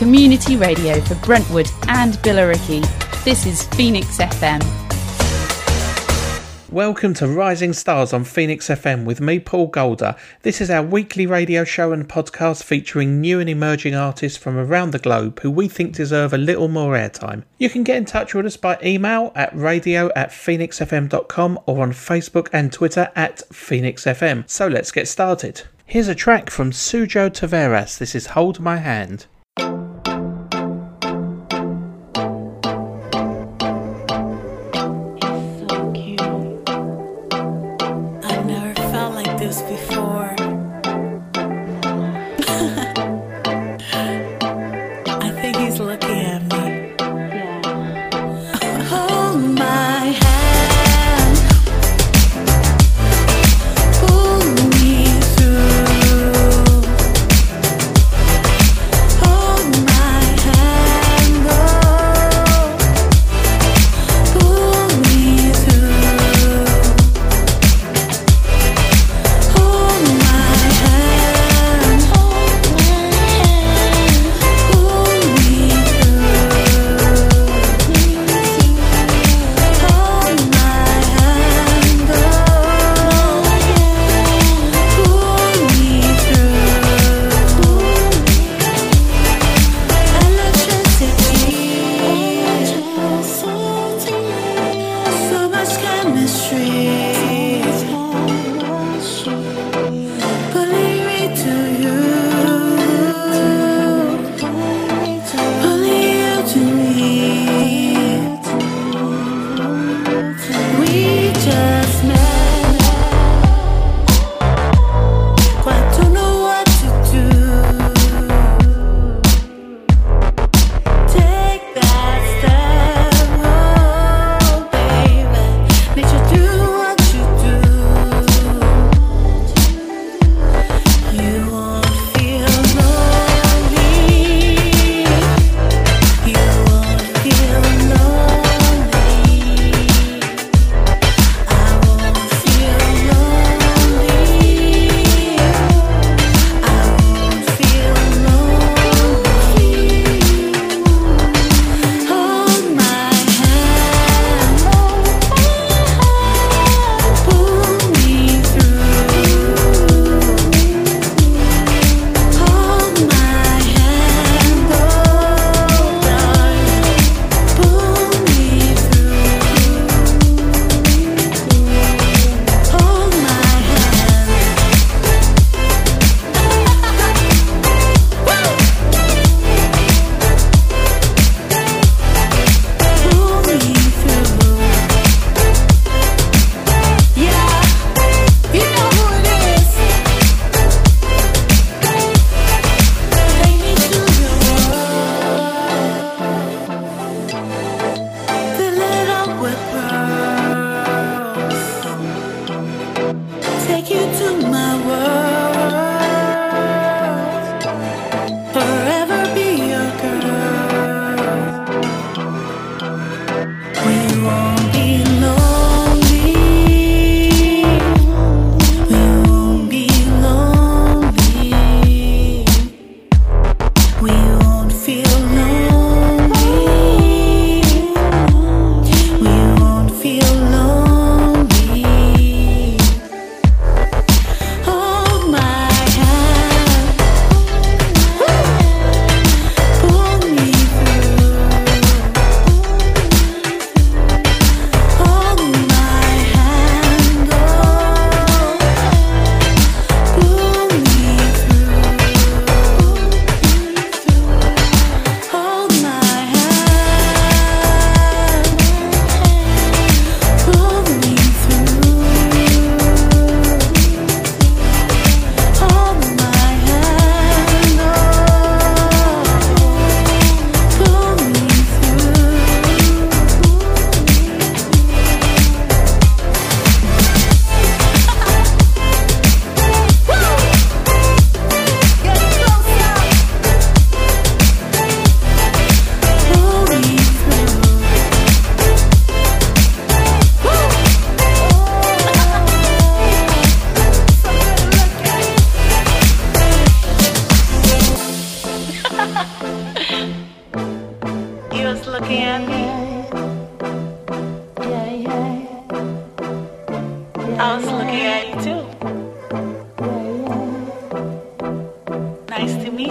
community radio for Brentwood and Billericay. This is Phoenix FM. Welcome to Rising Stars on Phoenix FM with me, Paul Golder. This is our weekly radio show and podcast featuring new and emerging artists from around the globe who we think deserve a little more airtime. You can get in touch with us by email at radio at phoenixfm.com or on Facebook and Twitter at phoenixfm. So let's get started. Here's a track from Sujo Taveras. This is Hold My Hand.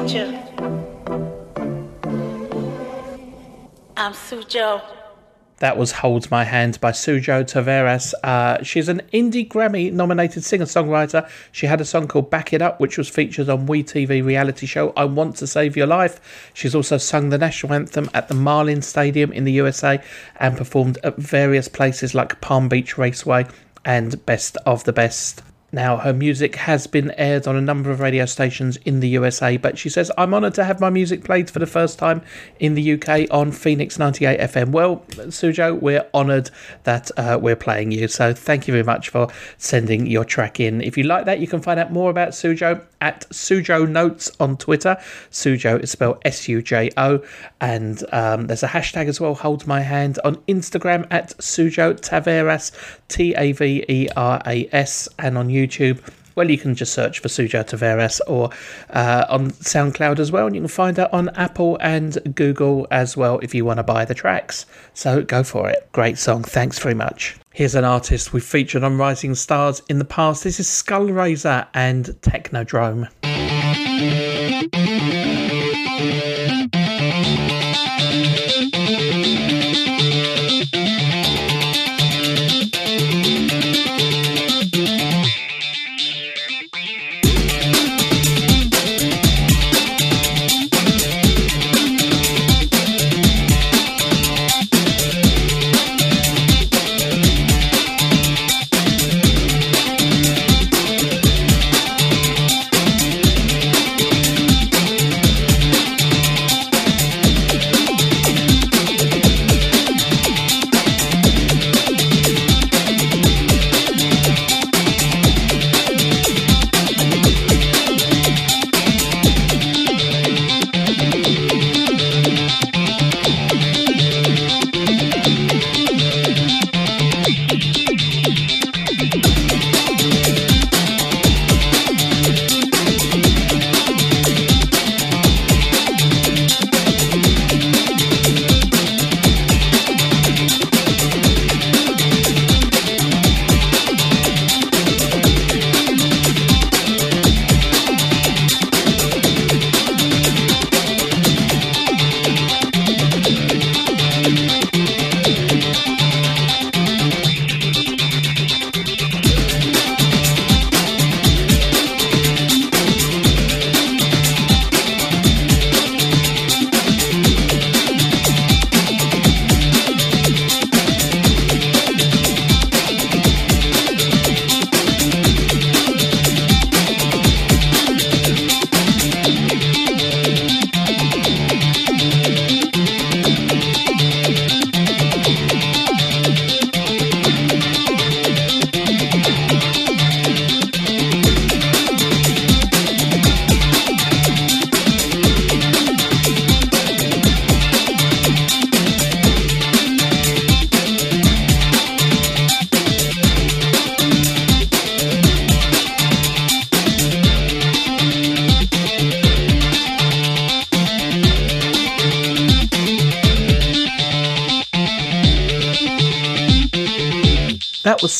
You. I'm Sujo. That was Hold My Hand by Sujo Taveras. Uh, she's an indie Grammy nominated singer songwriter. She had a song called Back It Up, which was featured on WeTV reality show I Want to Save Your Life. She's also sung the national anthem at the Marlin Stadium in the USA and performed at various places like Palm Beach Raceway and Best of the Best. Now, her music has been aired on a number of radio stations in the USA, but she says, I'm honoured to have my music played for the first time in the UK on Phoenix 98 FM. Well, Sujo, we're honoured that uh, we're playing you, so thank you very much for sending your track in. If you like that, you can find out more about Sujo at Sujo Notes on Twitter. Sujo is spelled S U J O, and um, there's a hashtag as well, Hold My Hand, on Instagram at Sujo Taveras, T A V E R A S, and on YouTube. Well, you can just search for Sujo Taveras or uh, on SoundCloud as well, and you can find it on Apple and Google as well if you want to buy the tracks. So go for it. Great song. Thanks very much. Here's an artist we've featured on Rising Stars in the past. This is Skullraiser and Technodrome. That was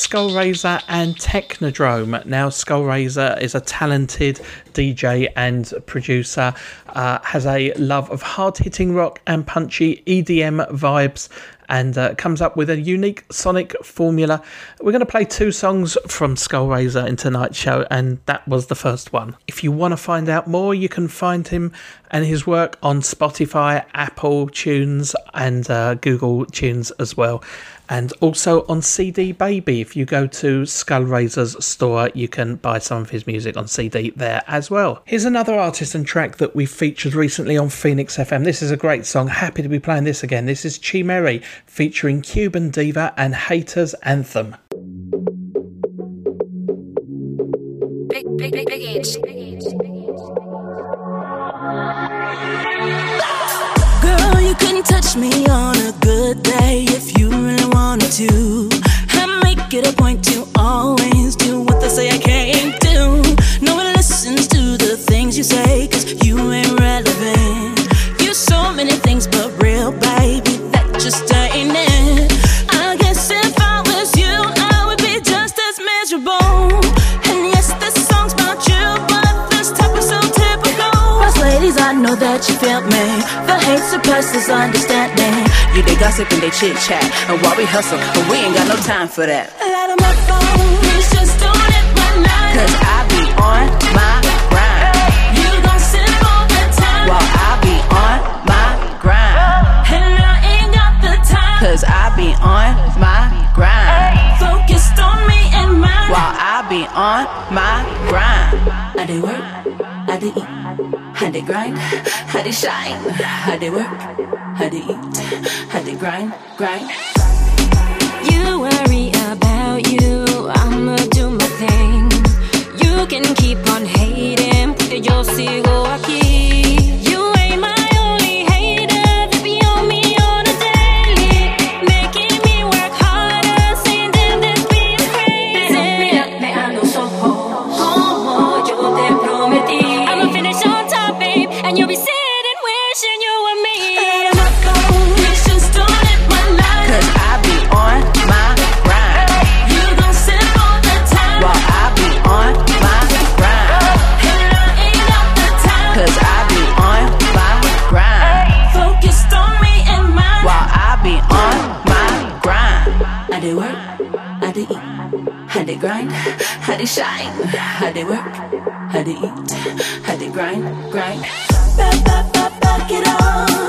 Skullraiser and Technodrome. Now, Skullraiser is a talented DJ and producer, uh, has a love of hard hitting rock and punchy EDM vibes, and uh, comes up with a unique sonic formula. We're going to play two songs from Skullraiser in tonight's show, and that was the first one. If you want to find out more, you can find him and his work on Spotify, Apple Tunes, and uh, Google Tunes as well and also on CD Baby. If you go to Skullraiser's store, you can buy some of his music on CD there as well. Here's another artist and track that we featured recently on Phoenix FM. This is a great song. Happy to be playing this again. This is Chiemeri featuring Cuban Diva and Haters Anthem. Big, big, big, can touch me on a good day if you really wanted to. I make it a point to always do what they say I can't do. No one listens to the things you say, cause you ain't relevant. You're so many things but that you felt me. The hate suppresses understanding. You they gossip and they chit chat, and while we hustle, but we ain't got no time for that. Light 'em up, phone, just don't how they grind, how they shine, how they work, how they eat, how they grind, grind. they shine, how they work, how they eat, how they grind, grind. Back, back, back, back it up.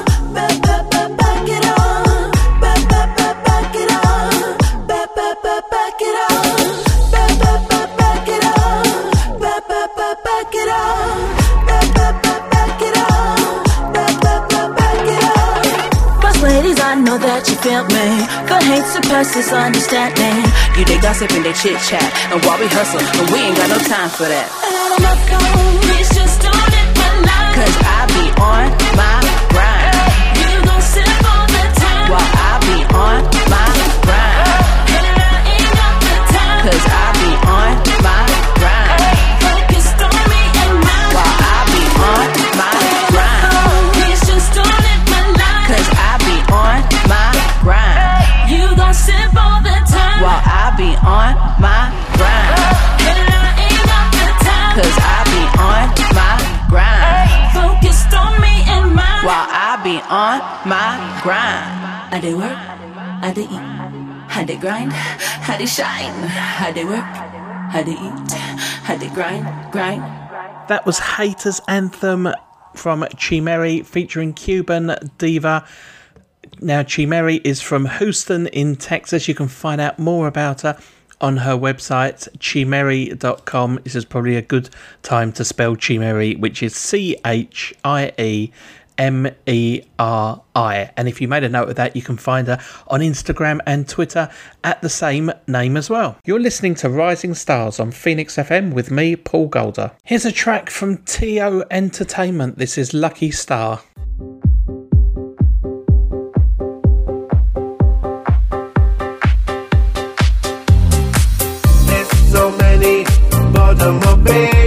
That you feel me. The hate surpasses understanding. You they gossip and they chit chat, and while we hustle, and we ain't got no time for that. Up, phone, please just don't hit my line. Cause I be on my grind, You gon' sip all the time. while I be on my grind. And I ain't got the time. Cause I on my grind. And I ain't got the time. Cause I be on my grind, Focused on me and mine. while I be on my grind. I did work, I did eat, I did grind, I did shine. I did work, I did eat, I did grind, grind. That was Haters Anthem from Chiemeri featuring Cuban Diva. Now, Chiemeri is from Houston in Texas. You can find out more about her on her website, chiemeri.com. This is probably a good time to spell Chiemeri, which is C H I E M E R I. And if you made a note of that, you can find her on Instagram and Twitter at the same name as well. You're listening to Rising Stars on Phoenix FM with me, Paul Golder. Here's a track from TEO Entertainment. This is Lucky Star. Baby.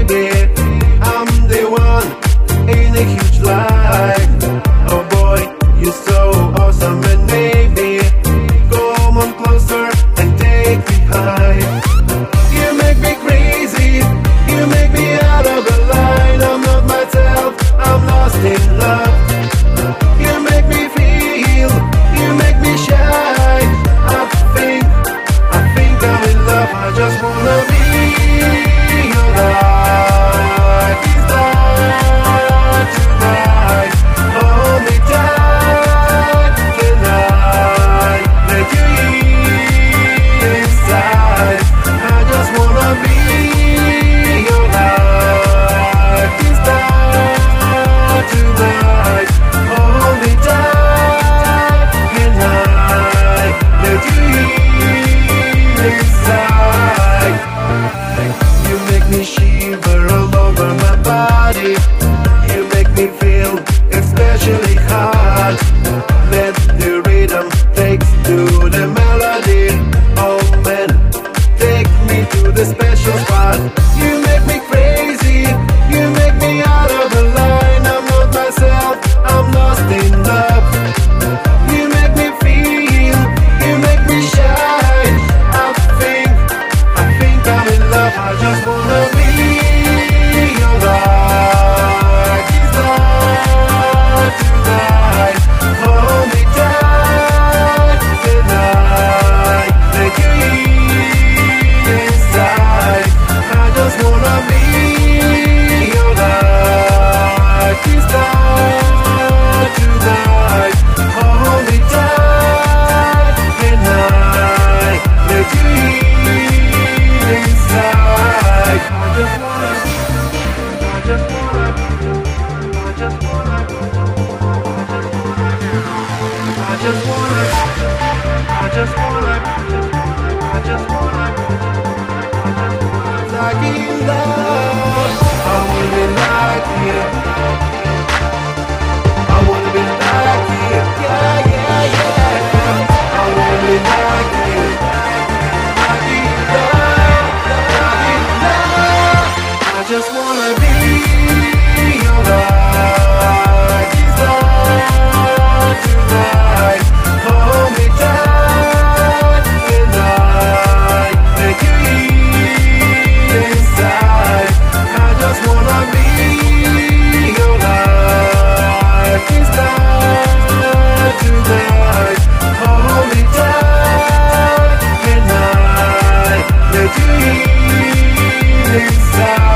sound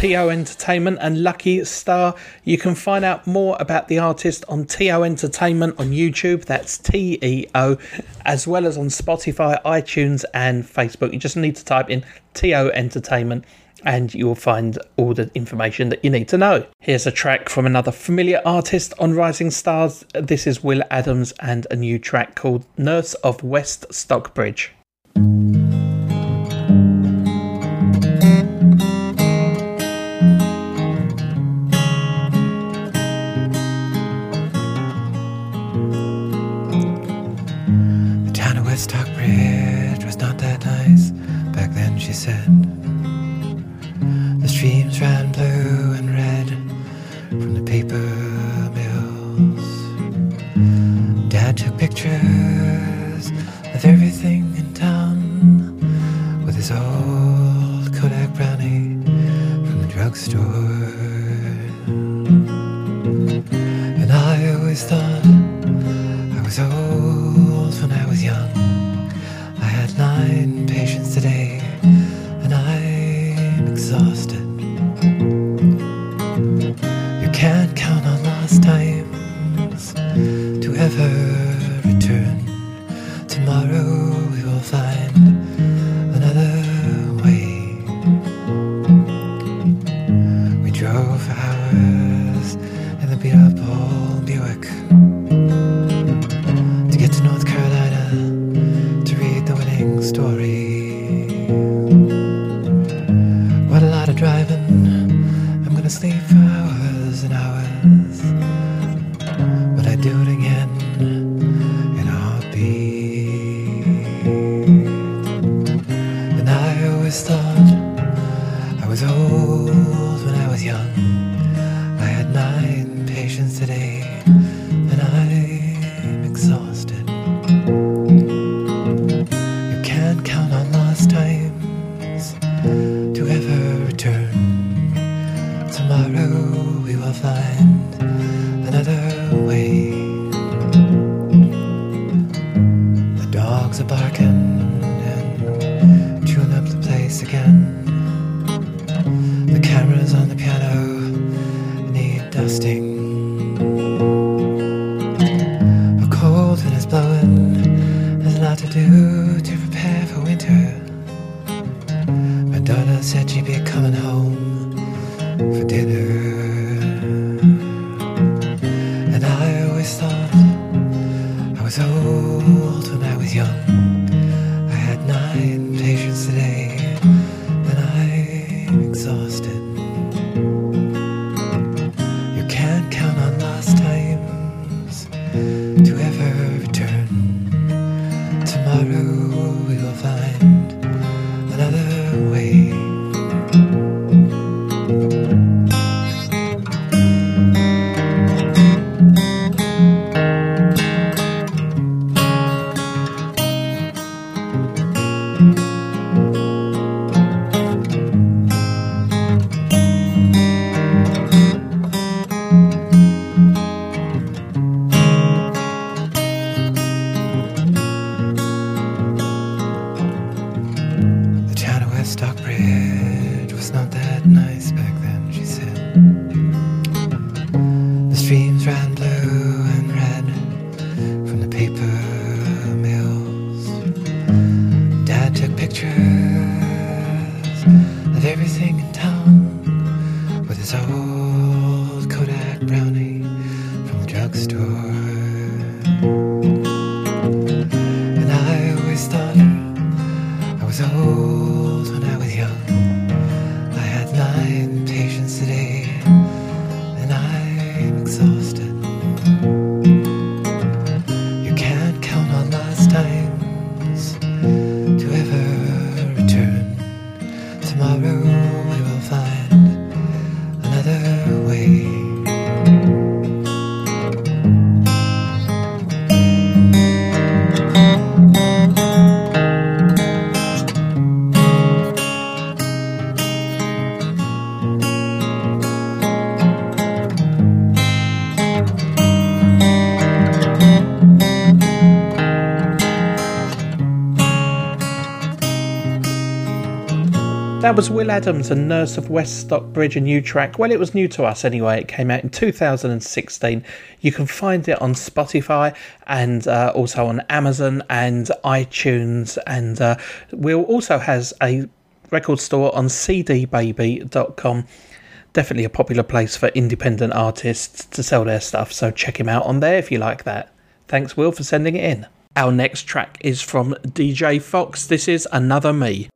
TEO Entertainment and Lucky Star. You can find out more about the artist on TEO Entertainment on YouTube, that's T E O, as well as on Spotify, iTunes, and Facebook. You just need to type in TEO Entertainment and you will find all the information that you need to know. Here's a track from another familiar artist on Rising Stars. This is Will Adams and a new track called Nurse of West Stockbridge. Stockbridge was not that nice back then, she said. The streams ran blue and red from the paper mills. Dad took pictures of everything in town with his old Kodak Brownie from the drugstore. And I always thought I was old when I was young nine patients today. That was Will Adams and Nurse of West Stockbridge, a new track. Well, it was new to us anyway. It came out in 2016. You can find it on Spotify and uh, also on Amazon and iTunes. And uh, Will also has a record store on cdbaby.com. Definitely a popular place for independent artists to sell their stuff. So check him out on there if you like that. Thanks, Will, for sending it in. Our next track is from DJ Fox. This is Another Me.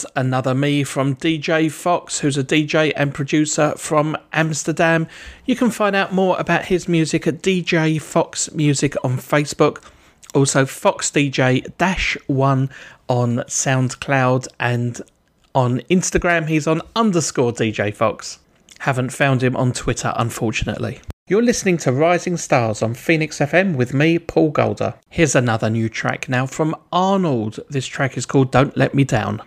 Was Another Me from DJ Fox, who's a DJ and producer from Amsterdam. You can find out more about his music at DJ Fox Music on Facebook. Also, Fox DJ Dash 1 on SoundCloud and on Instagram, he's on underscore DJ Fox. Haven't found him on Twitter, unfortunately. You're listening to Rising Stars on Phoenix FM with me, Paul Golder. Here's another new track now from Arnold. This track is called Don't Let Me Down.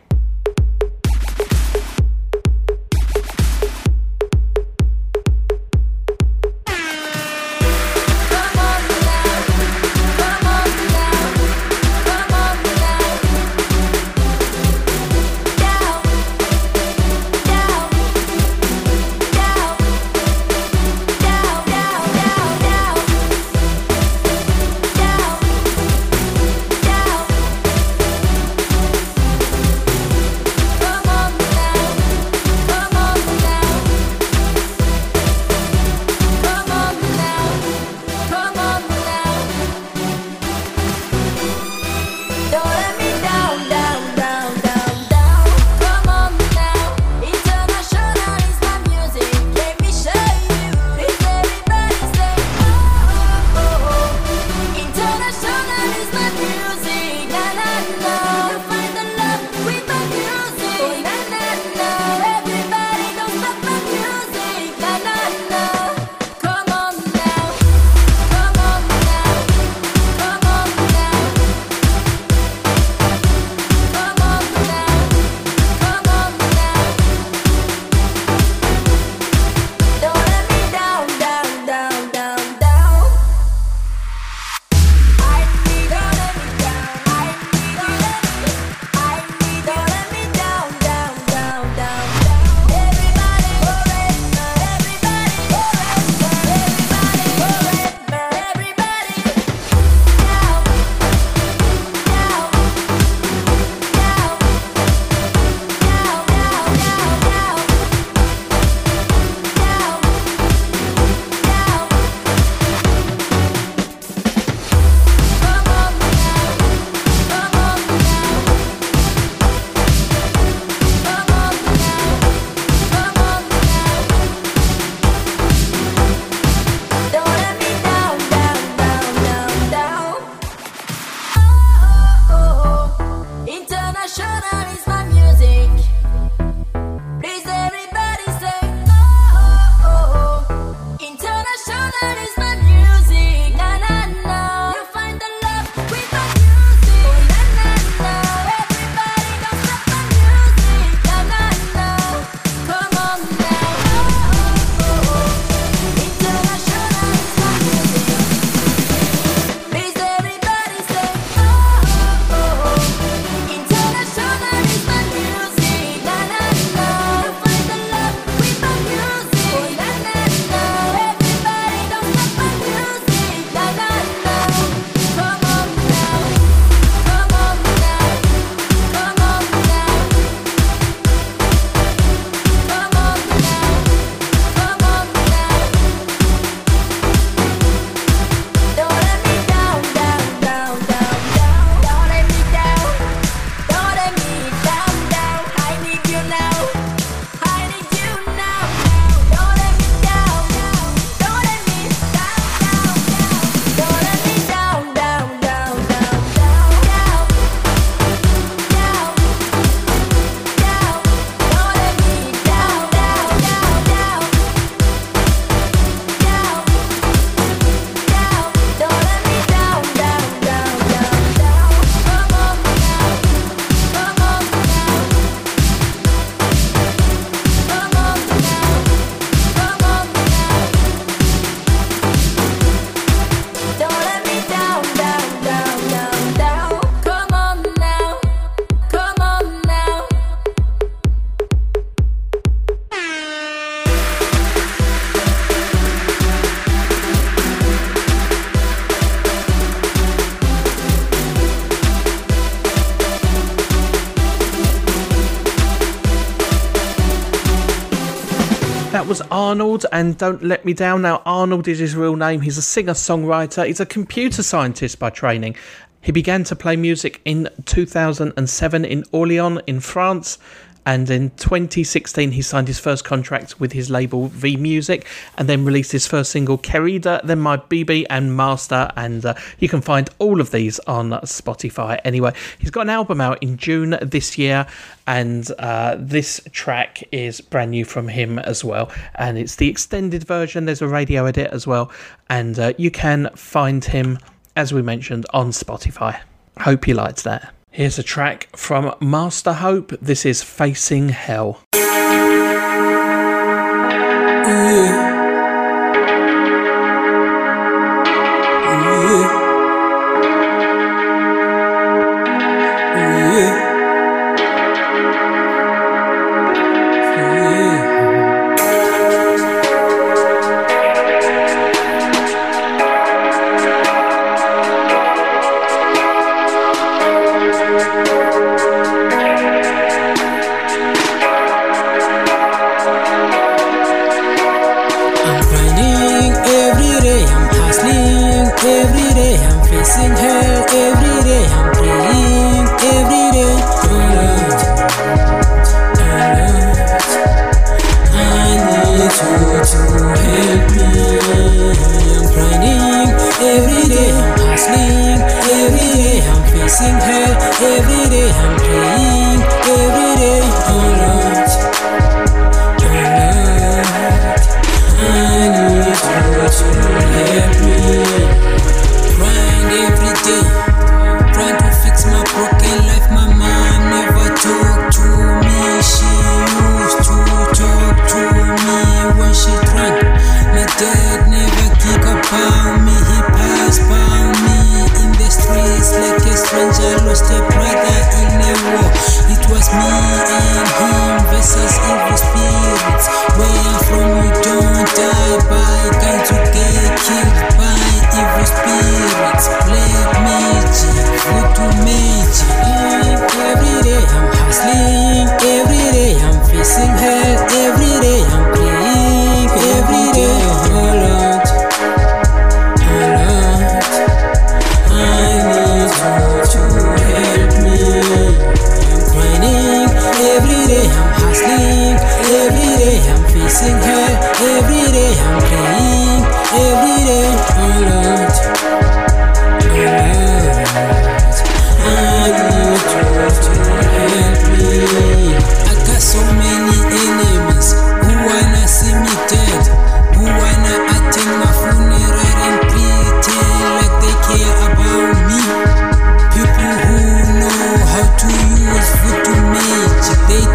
Arnold and Don't Let Me Down. Now, Arnold is his real name. He's a singer songwriter, he's a computer scientist by training. He began to play music in 2007 in Orléans in France and in 2016 he signed his first contract with his label V Music and then released his first single Querida, then My BB and Master and uh, you can find all of these on Spotify anyway. He's got an album out in June this year and uh, this track is brand new from him as well and it's the extended version there's a radio edit as well and uh, you can find him as we mentioned on Spotify. Hope you liked that. Here's a track from Master Hope. This is Facing Hell.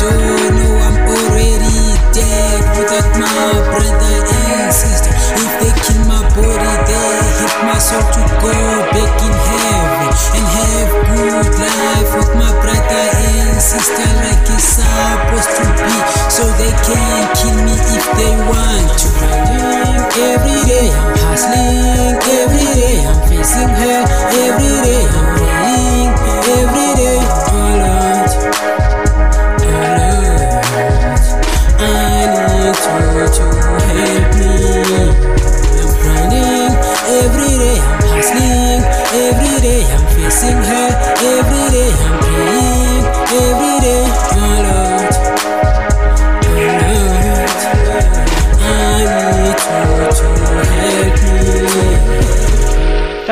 Know I'm already dead without my brother and sister. If they kill my body, they hit my soul to go back in heaven and have good life with my brother and sister like it's supposed to be. So they can kill me if they want to. Every day I'm hustling, every day I'm facing hell, every day I'm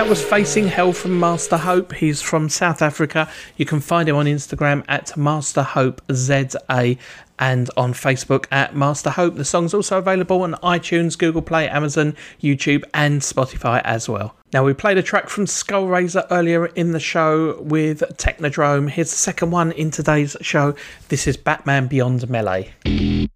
That was Facing Hell from Master Hope. He's from South Africa. You can find him on Instagram at Master Hope ZA and on Facebook at Master Hope. The song's also available on iTunes, Google Play, Amazon, YouTube, and Spotify as well. Now, we played a track from Skullraiser earlier in the show with Technodrome. Here's the second one in today's show. This is Batman Beyond Melee.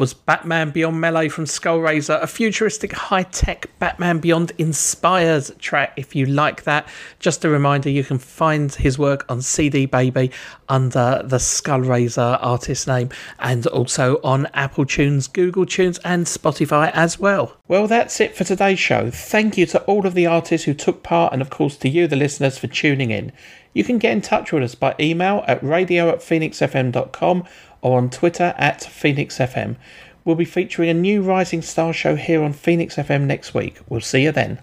Was Batman Beyond Melee from Skullraiser, a futuristic high tech Batman Beyond inspired track. If you like that, just a reminder you can find his work on CD Baby under the Skullraiser artist name and also on Apple Tunes, Google Tunes, and Spotify as well. Well, that's it for today's show. Thank you to all of the artists who took part, and of course to you, the listeners, for tuning in. You can get in touch with us by email at radio at phoenixfm.com or on Twitter at PhoenixFM. We'll be featuring a new Rising Star show here on Phoenix FM next week. We'll see you then.